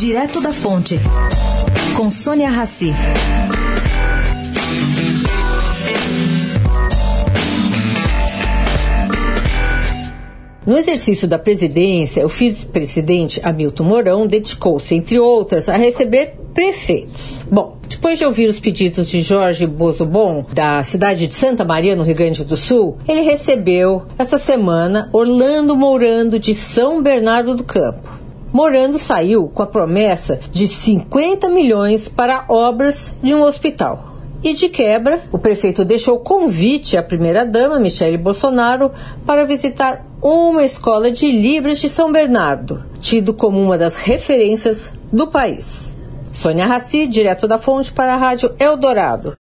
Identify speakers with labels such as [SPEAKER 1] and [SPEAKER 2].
[SPEAKER 1] Direto da Fonte, com Sônia Rassi.
[SPEAKER 2] No exercício da presidência, o vice-presidente Hamilton Mourão dedicou-se, entre outras, a receber prefeitos. Bom, depois de ouvir os pedidos de Jorge Bozobon, da cidade de Santa Maria, no Rio Grande do Sul, ele recebeu, essa semana, Orlando Mourando, de São Bernardo do Campo. Morando saiu com a promessa de 50 milhões para obras de um hospital. E de quebra, o prefeito deixou convite à primeira-dama, Michele Bolsonaro, para visitar uma escola de Libras de São Bernardo, tido como uma das referências do país. Sônia Raci, direto da fonte para a Rádio Eldorado.